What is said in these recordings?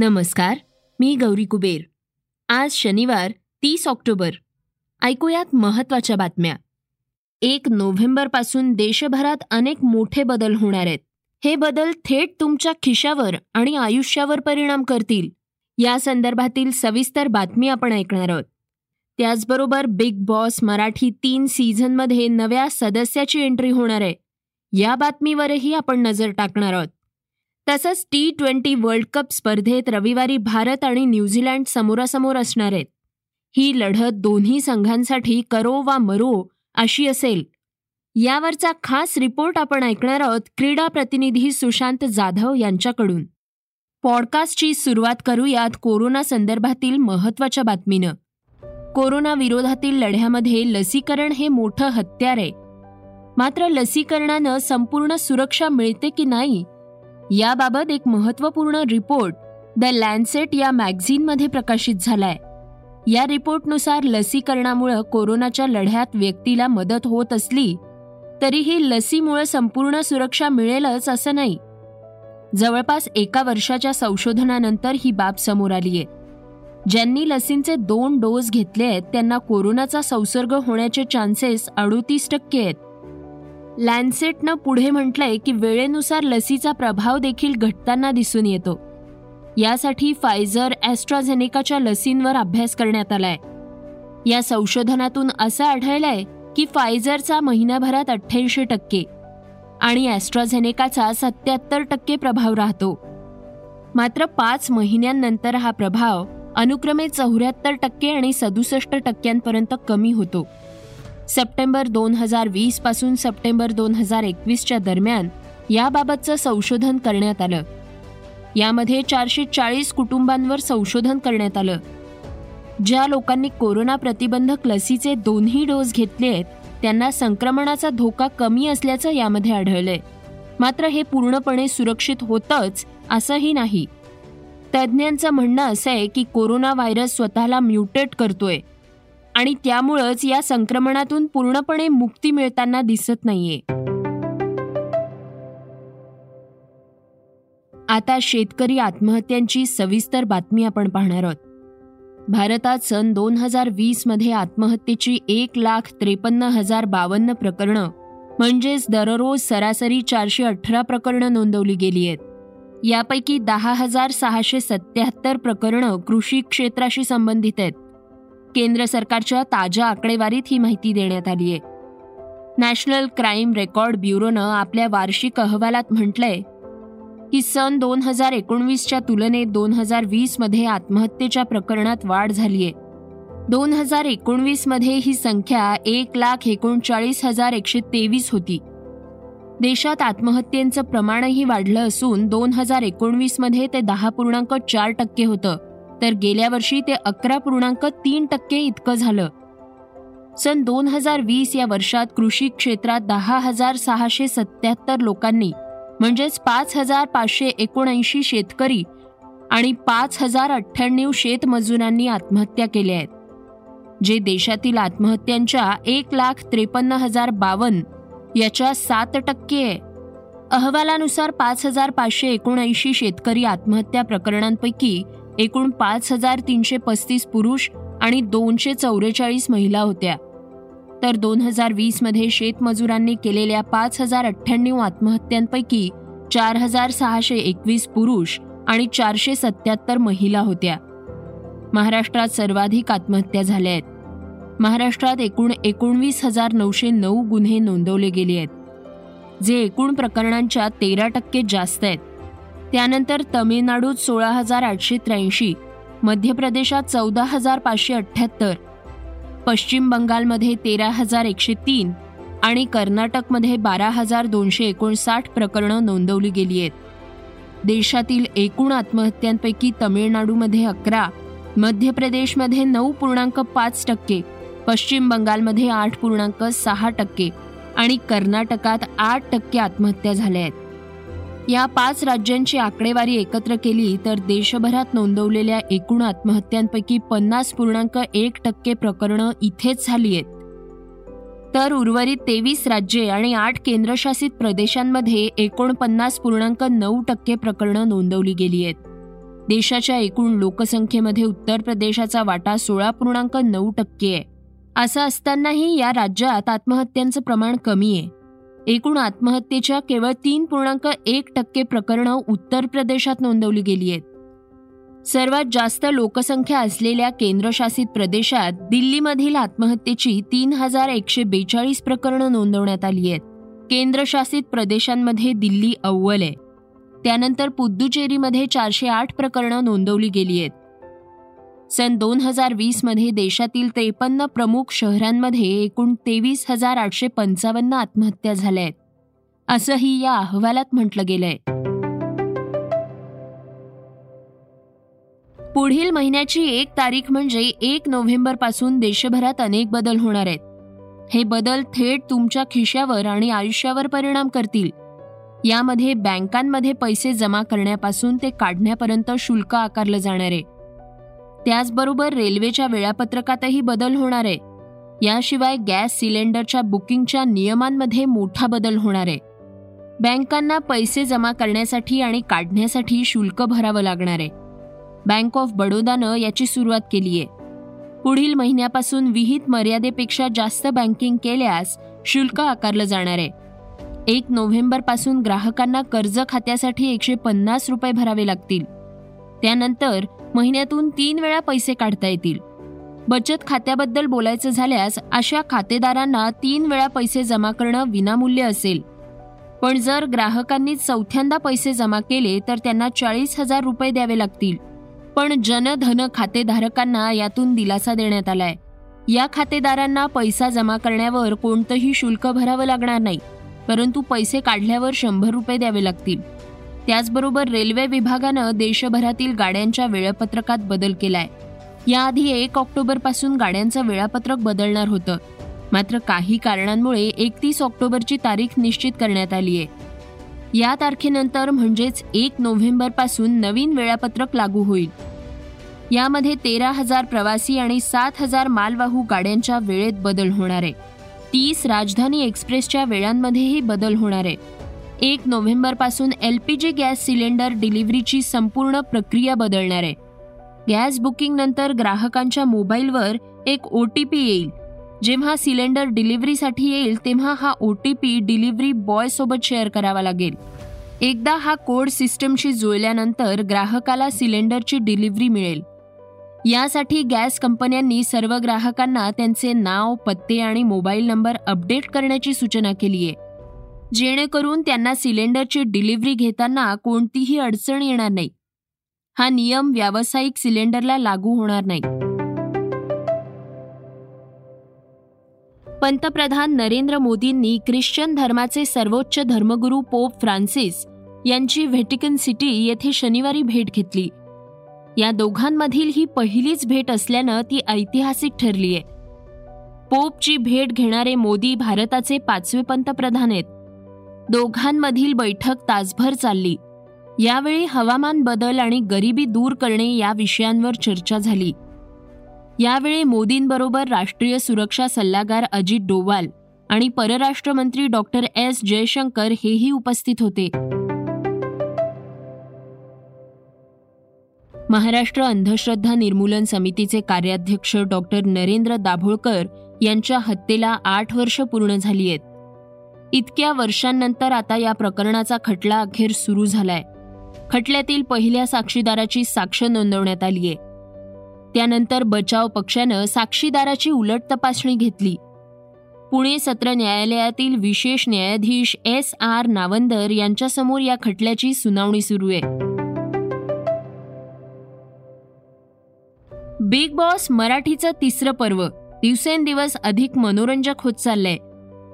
नमस्कार मी गौरी कुबेर. आज शनिवार तीस ऑक्टोबर. ऐकूयात महत्त्वाच्या बातम्या. एक नोव्हेंबरपासून देशभरात अनेक मोठे बदल होणार आहेत. हे बदल थेट तुमच्या खिशावर आणि आयुष्यावर परिणाम करतील. या संदर्भातील सविस्तर बातमी आपण ऐकणार आहोत. त्याचबरोबर बिग बॉस मराठी तीन सीझनमध्ये नव्या सदस्याची एंट्री होणार आहे. या बातमीवरही आपण नजर टाकणार आहोत. तसंच टी ट्वेंटी वर्ल्ड कप स्पर्धेत रविवारी भारत आणि न्यूझीलंड समोरासमोर असणार आहेत. ही लढत दोन्ही संघांसाठी करो वा मरो अशी असेल. यावरचा खास रिपोर्ट आपण ऐकणार आहोत क्रीडा प्रतिनिधी सुशांत जाधव यांच्याकडून. पॉडकास्टची सुरुवात करूयात कोरोना संदर्भातील महत्त्वाच्या बातमीनं. कोरोना विरोधातील लढ्यामध्ये लसीकरण हे मोठं हत्यार आहे. मात्र लसीकरणानं संपूर्ण सुरक्षा मिळते की नाही याबाबत एक महत्त्वपूर्ण रिपोर्ट द लँडसेट या मॅगझिनमध्ये प्रकाशित झालाय. या रिपोर्टनुसार लसीकरणामुळं कोरोनाच्या लढ्यात व्यक्तीला मदत होत असली तरीही लसीमुळं संपूर्ण सुरक्षा मिळेलच असं नाही. जवळपास एका वर्षाच्या संशोधनानंतर ही बाब समोर आली आहे. ज्यांनी लसींचे दोन डोस घेतले आहेत त्यांना कोरोनाचा संसर्ग होण्याचे चान्सेस अडोतीस टक्के आहेत. लॅन्सेटनं पुढे म्हटलंय की वेळेनुसार लसीचा प्रभाव देखील घटताना दिसून येतो. यासाठी फायझर ॲस्ट्राझेनेकाच्या लसींवर अभ्यास करण्यात आलाय. या संशोधनातून असं आढळलंय की फायझरचा महिन्याभरात अठ्ठ्याऐंशी टक्के आणि ॲस्ट्राझेनेकाचा सत्याहत्तर टक्के प्रभाव राहतो. मात्र पाच महिन्यांनंतर हा प्रभाव अनुक्रमे चौऱ्याहत्तर टक्के आणि सदुसष्ट टक्क्यांपर्यंत कमी होतो. सप्टेंबर दोन हजार वीसपासून सप्टेंबर दोन हजार एकवीसच्या दरम्यान याबाबतचं संशोधन करण्यात आलं. यामध्ये चारशे चाळीस कुटुंबांवर संशोधन करण्यात आलं. ज्या लोकांनी कोरोना प्रतिबंधक लसीचे दोन्ही डोस घेतले आहेत त्यांना संक्रमणाचा धोका कमी असल्याचं यामध्ये आढळलंय. मात्र हे पूर्णपणे सुरक्षित होतंच असंही नाही. तज्ज्ञांचं म्हणणं असं आहे की कोरोना व्हायरस स्वतःला म्युटेट करतोय. आणि त्यामुळंच या संक्रमणातून पूर्णपणे मुक्ती मिळताना दिसत नाहीये. आता शेतकरी आत्महत्यांची सविस्तर बातमी आपण पाहणार आहोत. भारतात सन दोन हजार वीसमध्ये आत्महत्येची एक लाख त्रेपन्न हजार बावन्न प्रकरणं म्हणजेच दररोज सरासरी चारशे अठरा प्रकरणं नोंदवली गेली आहेत. यापैकी दहा हजार सहाशे सत्याहत्तर प्रकरणं कृषी क्षेत्राशी संबंधित आहेत. केंद्र सरकारच्या ताज्या आकडेवारीत ही माहिती देण्यात आली आहे. नॅशनल क्राईम रेकॉर्ड ब्युरोनं आपल्या वार्षिक अहवालात म्हटलंय की सन दोन हजार एकोणवीसच्या तुलनेत दोन हजार वीसमध्ये आत्महत्येच्या प्रकरणात वाढ झाली आहे. दोन हजार एकोणवीसमध्ये ही संख्या एक लाख एकोणचाळीस हजार एकशे तेवीस होती. देशात आत्महत्येचं प्रमाणही वाढलं असून दोन हजार एकोणवीसमध्ये ते दहा पूर्णांक चार टक्के होतं. तर गेल्या वर्षी ते अकरा पूर्णांक तीन टक्के इतकं झालं. सन दोन हजार वीस या वर्षात कृषी क्षेत्रात दहा हजार सहाशे सत्याहत्तर लोकांनी म्हणजेच पाच हजार पाचशे एकोणऐंशी शेतकरी आणि पाच हजार अठ्ठ्याण्णव शेतमजुरांनी आत्महत्या केल्या आहेत. जे देशातील आत्महत्यांच्या एक लाख त्रेपन्न हजार बावन्न याच्या सात टक्के आहे. अहवालानुसार पाच हजार पाचशे एकोणऐंशी शेतकरी आत्महत्या प्रकरणांपैकी एकूण पाच हजार तीनशे पस्तीस पुरुष आणि दोनशे चौवेचाळीस महिला होत्या. तर दोन हजार वीसमध्ये शेतमजुरांनी केलेल्या पाच हजार अठ्ठ्याण्णव आत्महत्यांपैकी चार हजार सहाशे एकवीस पुरुष आणि चारशे सत्याहत्तर महिला होत्या. महाराष्ट्रात सर्वाधिक आत्महत्या झाल्या आहेत. महाराष्ट्रात एकूण एकोणवीस हजार नऊशे नऊ गुन्हे नोंदवले गेले आहेत. जे एकूण प्रकरणांच्या तेरा टक्के जास्त आहेत. त्यानंतर तमिळनाडूत सोळा हजार आठशे त्र्याऐंशी मध्य प्रदेशात चौदा हजार पाचशे अठ्ठ्याहत्तर पश्चिम बंगालमध्ये तेरा हजार एकशे तीन आणि कर्नाटकमध्ये बारा हजार दोनशे एकोणसाठ प्रकरणं नोंदवली गेली आहेत. देशातील एकूण आत्महत्यांपैकी तमिळनाडूमध्ये अकरा मध्य प्रदेशमध्ये नऊ पूर्णांक पाच टक्के पश्चिम बंगालमध्ये आठ पूर्णांक सहा टक्के आणि कर्नाटकात आठ टक्के आत्महत्या झाल्या आहेत. या पाच राज्यांची आकडेवारी एकत्र केली तर देशभरात नोंदवलेल्या एकूण आत्महत्यांपैकी पन्नास पूर्णांक एक टक्के प्रकरणं इथेच झाली आहेत. तर उर्वरित तेवीस राज्ये आणि आठ केंद्रशासित प्रदेशांमध्ये एकोणपन्नास पूर्णांक नऊ टक्के प्रकरणं नोंदवली गेली आहेत. देशाच्या एकूण लोकसंख्येमध्ये उत्तर प्रदेशाचा वाटा सोळा पूर्णांक नऊ टक्के आहे. असं असतानाही या राज्यात आत्महत्यांचं प्रमाण कमी आहे. एकूण आत्महत्येच्या केवळ तीन पूर्णांक एक टक्के प्रकरणं उत्तर प्रदेशात नोंदवली गेली आहेत. सर्वात जास्त लोकसंख्या असलेल्या केंद्रशासित प्रदेशात दिल्लीमधील आत्महत्येची तीन हजार एकशे बेचाळीस प्रकरणं नोंदवण्यात आली आहेत. केंद्रशासित प्रदेशांमध्ये दिल्ली अव्वल आहे. त्यानंतर पुद्दुचेरीमध्ये चारशे आठ प्रकरणं नोंदवली गेली आहेत. सन दोन हजार वीसमध्ये देशातील त्रेपन्न प्रमुख शहरांमध्ये एकूण तेवीस हजार आठशे पंचावन्न आत्महत्या झाल्या आहेत असंही या अहवालात म्हटलं गेलंय. पुढील महिन्याची एक तारीख म्हणजे एक नोव्हेंबरपासून देशभरात अनेक बदल होणार आहेत. हे बदल थेट तुमच्या खिशावर आणि आयुष्यावर परिणाम करतील. यामध्ये बँकांमध्ये पैसे जमा करण्यापासून ते काढण्यापर्यंत शुल्क आकारलं जाणार आहे. त्याचबरोबर रेल्वेच्या वेळापत्रकातही बदल होणार आहे. याशिवाय गॅस सिलेंडरच्या बुकिंगच्या नियमांमध्ये मोठा बदल होणार आहे. बँकांना पैसे जमा करण्यासाठी आणि काढण्यासाठी शुल्क भरावं लागणार आहे. बँक ऑफ बडोदानं याची सुरुवात केली आहे. पुढील महिन्यापासून विहित मर्यादेपेक्षा जास्त बँकिंग केल्यास शुल्क आकारलं जाणार आहे. एक नोव्हेंबरपासून ग्राहकांना कर्ज खात्यासाठी एकशे पन्नास रुपये भरावे लागतील. त्यानंतर महिन्यातून तीन वेळा पैसे काढता येतील. बचत खात्याबद्दल बोलायचं झाल्यास अशा खातेदारांना तीन वेळा पैसे जमा करणं विनामूल्य असेल. पण जर ग्राहकांनी चौथ्यांदा पैसे जमा केले तर त्यांना चाळीस हजार रुपये द्यावे लागतील. पण जनधन खातेधारकांना यातून दिलासा देण्यात आलाय. या खातेदारांना पैसा जमा करण्यावर कोणतंही शुल्क भरावं लागणार नाही परंतु पैसे काढल्यावर शंभर रुपये द्यावे लागतील. त्याचबरोबर रेल्वे विभागानं देशभरातील गाड्यांच्या वेळापत्रकात बदल केलाय. याआधी एक ऑक्टोबरपासून गाड्यांचं वेळापत्रक बदलणार होतं. मात्र काही कारणांमुळे एकतीस ऑक्टोबरची तारीख निश्चित करण्यात आली आहे या तारखेनंतर म्हणजेच एक नोव्हेंबरपासून नवीन वेळापत्रक लागू होईल. यामध्ये तेरा हजार प्रवासी आणि सात हजार मालवाहू गाड्यांच्या वेळेत बदल होणार. आहे तीस राजधानी एक्सप्रेसच्या वेळांमध्येही बदल होणार. आहे एक नोव्हेंबरपासून L P G gas cylinder डिलिव्हरीची संपूर्ण प्रक्रिया बदलणार आहे. गॅस बुकिंगनंतर ग्राहकांच्या मोबाईलवर एक ओ टी पी येईल. जेव्हा सिलेंडर डिलिव्हरीसाठी येईल तेव्हा हा ओ टी पी डिलिव्हरी बॉयसोबत शेअर करावा लागेल. एकदा हा कोड सिस्टमशी जुळल्यानंतर ग्राहकाला सिलेंडरची डिलिव्हरी मिळेल. यासाठी गॅस कंपन्यांनी सर्व ग्राहकांना त्यांचे नाव पत्ते आणि मोबाईल नंबर अपडेट करण्याची सूचना केली आहे जेणेकरून त्यांना सिलेंडरची डिलिव्हरी घेताना कोणतीही अडचण येणार नाही. हा नियम व्यावसायिक सिलेंडरला लागू होणार नाही. पंतप्रधान नरेंद्र मोदींनी ख्रिश्चन धर्माचे सर्वोच्च धर्मगुरू पोप फ्रान्सिस यांची व्हेटिकन सिटी येथे शनिवारी भेट घेतली. या दोघांमधील ही पहिलीच भेट असल्यानं ती ऐतिहासिक ठरली आहे पोपची भेट घेणारे मोदी भारताचे पाचवे पंतप्रधान आहेत. दोघांमधील बैठक तासभर चालली. यावेळी हवामान बदल आणि गरिबी दूर करणे या विषयांवर चर्चा झाली. यावेळी मोदींबरोबर राष्ट्रीय सुरक्षा सल्लागार अजित डोवाल आणि परराष्ट्र मंत्री डॉक्टर एस. जयशंकर हेही उपस्थित होते. महाराष्ट्र अंधश्रद्धा निर्मूलन समितीचे कार्याध्यक्ष डॉक्टर नरेंद्र दाभोळकर यांच्या हत्येला आठ वर्ष पूर्ण झाली आहेत. इतक्या वर्षांनंतर आता या प्रकरणाचा खटला अखेर सुरू झालाय. खटल्यातील पहिल्या साक्षीदाराची साक्ष नोंदवण्यात आलीय. त्यानंतर बचाव पक्षानं साक्षीदाराची उलट तपासणी घेतली. पुणे सत्र न्यायालयातील विशेष न्यायाधीश एस आर नावंदर यांच्यासमोर या खटल्याची सुनावणी सुरू आहे. बिग बॉस मराठीचं तिसरं पर्व. दिवसेंदिवस अधिक मनोरंजक होत चाललंय.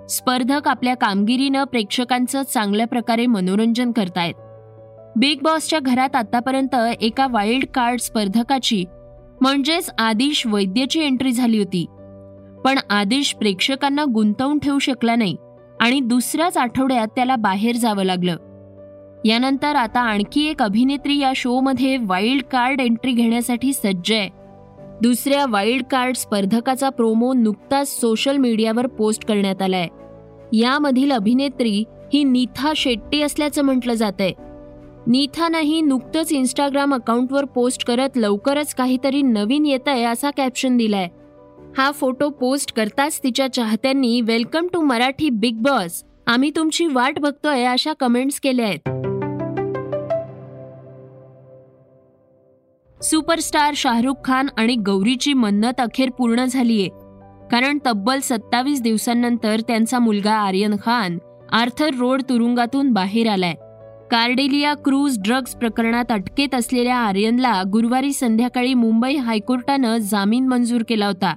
स्पर्धक आपल्या कामगिरीनं प्रेक्षकांचं चांगल्या प्रकारे मनोरंजन करतायत. बिग बॉसच्या घरात आतापर्यंत एका वाईल्ड कार्ड स्पर्धकाची म्हणजेच आदिश वैद्यची एंट्री झाली होती. पण आदिश प्रेक्षकांना गुंतवून ठेवू शकला नाही आणि दुसऱ्याच आठवड्यात त्याला बाहेर जावं लागलं. यानंतर आता आणखी एक अभिनेत्री या शोमध्ये वाईल्ड कार्ड एंट्री घेण्यासाठी सज्ज आहे. दुसऱ्या वाईल्ड कार्ड स्पर्धकाचा प्रोमो नुकताच सोशल मीडियावर पोस्ट करण्यात आलाय. यामधील अभिनेत्री ही नीथा शेट्टी असल्याचं म्हटलं जात आहे नीथानंही नुकतंच इंस्टाग्राम अकाउंटवर पोस्ट करत लवकरच काहीतरी नवीन येत आहे असा कॅप्शन दिलाय. हा फोटो पोस्ट करताच तिच्या चाहत्यांनी welcome to Marathi Bigg Boss आम्ही तुमची वाट बघतोय अशा कमेंट्स केल्या आहेत. सुपरस्टार शाहरुख खान आणि गौरीची मन्नत अखेर पूर्ण झालीये. कारण तब्बल सत्तावीस दिवसांनंतर त्यांचा मुलगा आर्यन खान आर्थर रोड तुरुंगातून बाहेर आलाय. कार्डेलिया क्रूज ड्रग्ज प्रकरणात अटकेत असलेल्या आर्यनला गुरुवारी संध्याकाळी मुंबई हायकोर्टानं जामीन मंजूर केला होता.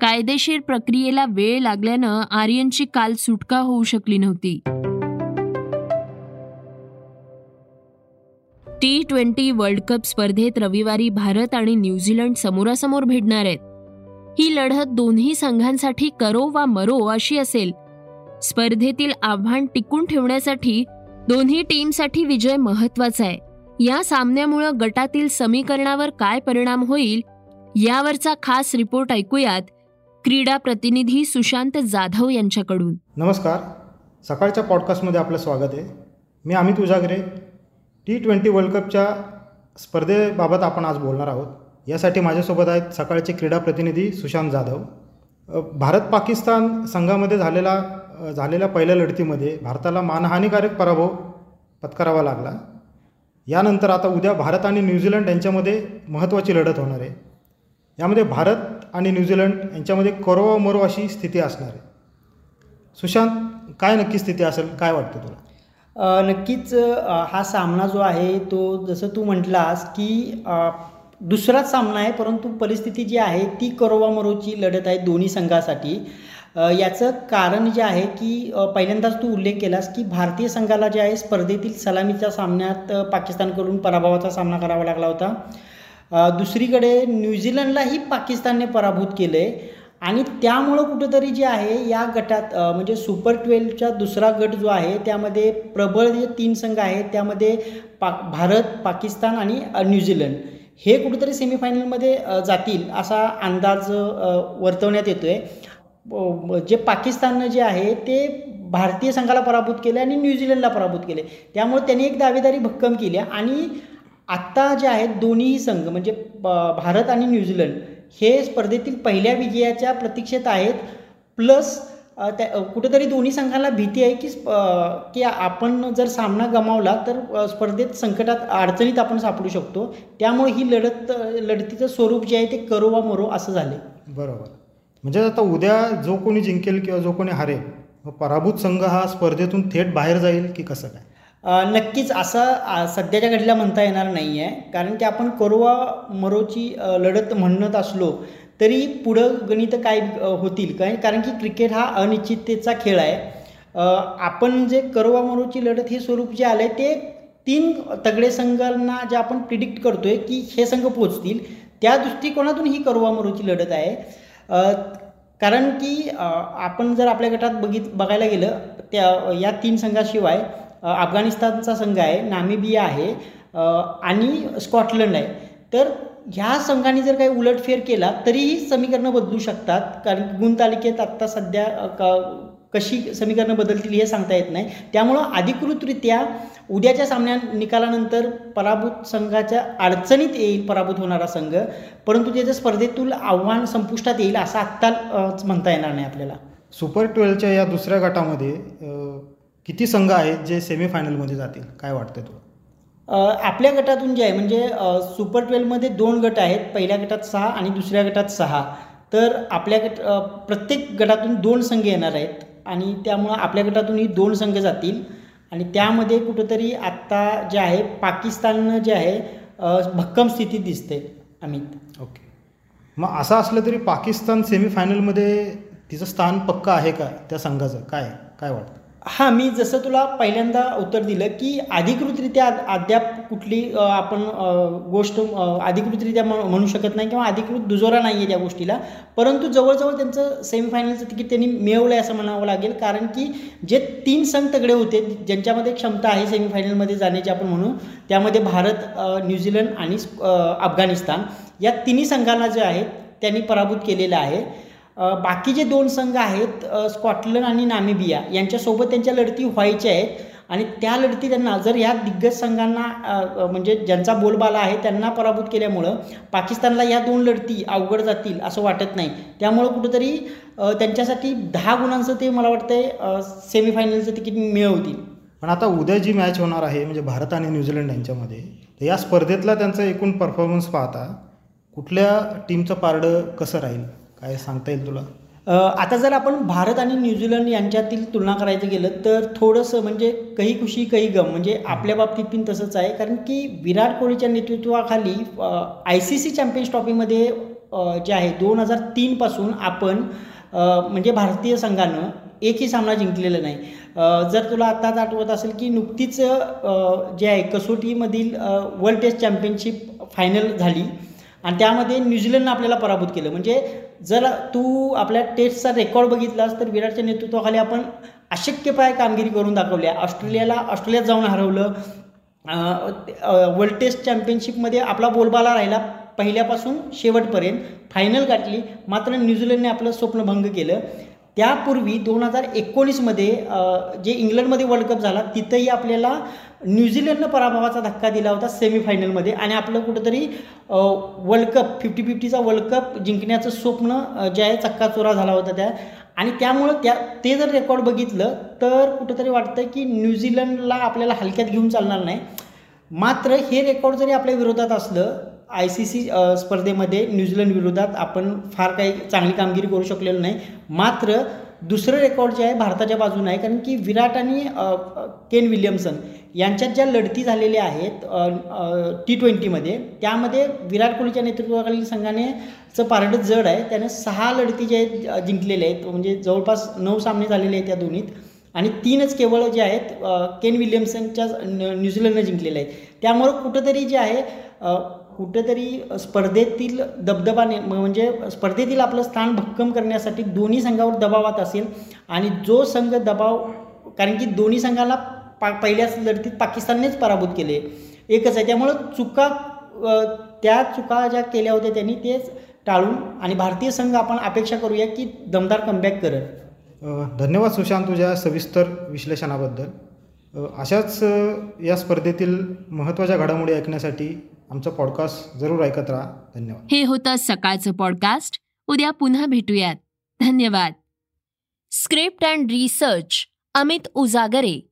कायदेशीर प्रक्रियेला वेळ लागल्यानं आर्यनची काल सुटका होऊ शकली नव्हती. टी ट्वेंटी वर्ल्ड कप स्पर्धेत रविवारी भारत आणि न्यूझीलंड समोरासमोर भिडणार आहेत. ही लढत दोन्ही संघांसाठी करो वा मरो अशी असेल. स्पर्धेतील आव्हान टिकून ठेवण्यासाठी दोन्ही टीमसाठी विजय महत्त्वाचा आहे. या सामन्यामुळं गटातील समीकरणावर काय परिणाम होईल यावरचा खास रिपोर्ट ऐकूयात क्रीडा प्रतिनिधी सुशांत जाधव यांच्याकडून. नमस्कार. सकाळच्या पॉडकास्टमध्ये आपलं स्वागत आहे. मी Amit Ujagare T twenty world कपच्या स्पर्धेबाबत आपण आज बोलणार आहोत. यासाठी माझ्यासोबत आहेत सकाळचे क्रीडा प्रतिनिधी सुशांत जाधव. भारत पाकिस्तान संघामध्ये झालेला झालेल्या पहिल्या लढतीमध्ये भारताला मानहानिकारक पराभव पत्करावा लागला. यानंतर आता उद्या भारत आणि न्यूझीलंड यांच्यामध्ये महत्त्वाची लढत होणार आहे. यामध्ये भारत आणि न्यूझीलंड यांच्यामध्ये करो मरो अशी स्थिती असणार आहे. सुशांत काय नक्की स्थिती असेल? काय वाटतं तुला? नक्कीच हा सामना जो आहे तो जसं तू म्हटलास की दुसराच सामना आहे परंतु परिस्थिती जी आहे ती करोवामरोची लढत आहे दोन्ही संघासाठी. याचं कारण जे आहे की पहिल्यांदाच तू उल्लेख केलास की भारतीय संघाला जे आहे स्पर्धेतील सलामीच्या सामन्यात पाकिस्तानकडून पराभवाचा सामना करावा लागला होता. दुसरीकडे न्यूझीलंडलाही पाकिस्तानने पराभूत केलं आहे आणि त्यामुळं कुठंतरी जे आहे या गटात म्हणजे सुपर ट्वेल्वचा दुसरा गट जो आहे त्यामध्ये प्रबळ जे तीन संघ आहेत त्यामध्ये पा भारत पाकिस्तान आणि न्यूझीलंड हे कुठंतरी सेमीफायनलमध्ये जातील असा अंदाज वर्तवण्यात येतो आहे जे पाकिस्ताननं जे आहे ते भारतीय संघाला पराभूत केले आणि न्यूझीलंडला पराभूत केले त्यामुळे त्यांनी एक दावेदारी भक्कम केली आणि आत्ता जे आहेत दोन्ही संघ म्हणजे भारत आणि न्यूझीलंड हे स्पर्धेतील पहिल्या विजयाच्या प्रतीक्षेत आहेत. प्लस त्या कुठेतरी दोन्ही संघाला भीती आहे की की आपण जर सामना गमावला तर स्पर्धेत संकटात अडचणीत आपण सापडू शकतो. त्यामुळे ही लढत लढतीचं स्वरूप जे आहे ते करो वा मरो असं झाले बरोबर. म्हणजे आता उद्या जो कोणी जिंकेल किंवा जो कोणी हारेल पराभूत संघ हा स्पर्धेतून थेट बाहेर जाईल की कसं काय? नक्कीच असं सध्याच्या घडीला म्हणता येणार नाही आहे कारण की आपण करोवा मरोची लढत म्हणत असलो तरी पुढं गणित काय होतील? काय कारण की क्रिकेट हा अनिश्चिततेचा खेळ आहे. आपण जे करोवा मरोची लढत हे स्वरूप जे आलं आहे ते तीन तगडे संघांना जे आपण प्रिडिक्ट करतो आहे की हे संघ पोचतील त्या दृष्टिकोनातून ही करोवा मरोची लढत आहे. कारण की आपण जर आपल्या गटात बघित बघायला गेलं त्या या तीन संघाशिवाय अफगाणिस्तानचा संघ आहे नामिबिया आहे आणि स्कॉटलंड आहे. तर ह्या संघाने जर काही उलटफेर केला तरीही समीकरणं बदलू शकतात. कारण गुणतालिकेत आत्ता सध्या कशी समीकरणं बदलतील हे सांगता येत नाही. त्यामुळं अधिकृतरित्या उद्याच्या सामन्या निकालानंतर पराभूत संघाच्या अडचणीत येईल पराभूत होणारा संघ. परंतु त्याच्या स्पर्धेतून आव्हान संपुष्टात येईल असं आत्ता म्हणता येणार नाही आपल्याला. सुपर ट्वेल्वच्या या दुसऱ्या गटामध्ये किती संघ आहेत जे सेमीफायनलमध्ये जातील? काय वाटतं तुला? आपल्या गटातून जे आहे म्हणजे सुपर ट्वेल्वमध्ये दोन गट आहेत पहिल्या गटात सहा आणि दुसऱ्या गटात सहा. तर आपल्या गट प्रत्येक गटातून दोन संघ येणार आहेत आणि त्यामुळं आपल्या गटातूनही दोन संघ जातील. आणि त्यामध्ये कुठंतरी आत्ता जे आहे पाकिस्ताननं जे आहे भक्कम स्थितीत दिसते अमित. ओके. मग असं असलं तरी पाकिस्तान सेमीफायनलमध्ये तिचं स्थान पक्का आहे का त्या संघाचं? काय काय वाटतं? हां मी जसं तुला पहिल्यांदा उत्तर दिलं की अधिकृतरित्या अद्याप कुठली आपण गोष्ट अधिकृतरित्या म्हणू शकत नाही किंवा अधिकृत दुजोरा नाही आहे त्या गोष्टीला. परंतु जवळजवळ त्यांचं सेमीफायनलचं तिकीट त्यांनी मिळवलं आहे असं म्हणावं लागेल. कारण की जे तीन संघ तगडे होते ज्यांच्यामध्ये क्षमता आहे सेमीफायनलमध्ये जाण्याची आपण म्हणू त्यामध्ये भारत न्यूझीलंड आणि अफगाणिस्तान. या तिन्ही संघांना जे आहेत त्यांनी पराभूत केलेलं आहे. बाकीचे दोन संघ आहेत स्कॉटलंड आणि नामिबिया यांच्यासोबत त्यांच्या लढती व्हायच्या आहेत आणि त्या लढती त्यांना जर ह्या दिग्गज संघांना म्हणजे ज्यांचा बोलबाला आहे त्यांना पराभूत केल्यामुळं पाकिस्तानला या दोन लढती अवघड जातील असं वाटत नाही. त्यामुळं कुठंतरी त्यांच्यासाठी दहा गुणांचं ते मला वाटतंय सेमीफायनलचं तिकीट मिळवतील. पण आता उद्या जी मॅच होणार आहे म्हणजे भारत आणि न्यूझीलंड यांच्यामध्ये तर या स्पर्धेतला त्यांचा एकूण परफॉर्मन्स पाहता कुठल्या टीमचं पारडं कसं राहील? काय सांगता येईल तुला? आता जर आपण भारत आणि न्यूझीलंड यांच्यातील तुलना करायचं गेलं तर थोडंसं म्हणजे काही खुशी काही गम म्हणजे आपल्या बाबतीत पण तसंच आहे. कारण की विराट कोहलीच्या नेतृत्वाखाली आय सी सी चॅम्पियन्स ट्रॉफीमध्ये जे आहे दोन हजार तीनपासून आपण म्हणजे भारतीय संघानं एकही सामना जिंकलेला नाही. जर तुला आत्ताच आठवत असेल की नुकतीच जे आहे कसोटीमधील वर्ल्ड टेस्ट चॅम्पियनशिप फायनल झाली. आणि त्यामध्ये न्यूझीलंडनं आपल्याला पराभूत केलं. म्हणजे जर तू आपल्या टेस्टचा रेकॉर्ड बघितलास तर विराटच्या नेतृत्वाखाली आपण अशक्यपाय कामगिरी करून दाखवल्या ऑस्ट्रेलियाला ऑस्ट्रेलियात जाऊन हरवलं. वर्ल्ड टेस्ट चॅम्पियनशिपमध्ये आपला बोलबाला राहिला पहिल्यापासून शेवटपर्यंत. फायनल गाठली. मात्र न्यूझीलंडने आपलं स्वप्नभंग केलं. त्यापूर्वी दोन हजार एकोणीसमध्ये जे इंग्लंडमध्ये वर्ल्ड कप झाला तिथंही आपल्याला न्यूझीलंडनं पराभवाचा धक्का दिला होता सेमीफायनलमध्ये आणि आपलं कुठंतरी वर्ल्ड कप फिफ्टी फिफ्टीचा वर्ल्ड कप जिंकण्याचं स्वप्न जे आहे चक्काचोरा झाला होता त्या. आणि त्यामुळं त्या ते जर रेकॉर्ड बघितलं तर कुठंतरी वाटतं की न्यूझीलंडला आपल्याला हलक्यात घेऊन चालणार नाही. मात्र हे रेकॉर्ड जरी आपल्या विरोधात असलं आय सी सी स्पर्धेमध्ये न्यूझीलंड विरोधात आपण फार काही चांगली कामगिरी करू शकलेलो नाही. मात्र दुसरं रेकॉर्ड जे आहे भारताच्या बाजूने आहे कारण की विराट आणि केन विल्यमसन यांच्यात ज्या लढती झालेल्या आहेत टी ट्वेंटीमध्ये त्यामध्ये विराट कोहलीच्या नेतृत्वाखालील संघाने चं पारड जड आहे. त्याने सहा लढती जे आहेत जिंकलेल्या आहेत म्हणजे जवळपास नऊ सामने झालेले आहेत त्या दोन्हीत. आणि तीनच केवळ जे आहेत केन विल्यमसनच्या न्यूझीलंडनं जिंकलेले आहेत. त्यामुळं कुठंतरी जे आहे कुठेतरी स्पर्धेतील दबदबाने म्हणजे स्पर्धेतील आपलं स्थान भक्कम करण्यासाठी दोन्ही संघावर दबावात असेल आणि जो संघ दबाव कारण की दोन्ही संघाला पा पहिल्याच लढतीत पाकिस्ताननेच पराभूत केले. एकच आहे त्यामुळं चुका त्या चुका ज्या केल्या होत्या त्यांनी तेच टाळून आणि भारतीय संघ आपण अपेक्षा करूया की दमदार कमबॅक करत धन्यवाद सुशांत तुझ्या सविस्तर विश्लेषणाबद्दल. अशाच या स्पर्धेतील महत्त्वाच्या घडामोडी ऐकण्यासाठी आमचं पॉडकास्ट जरूर ऐकत राहा. धन्यवाद. हे होतं सकाळचं पॉडकास्ट उद्या पुन्हा भेटूयात. धन्यवाद. Script and research Amit Ujagare.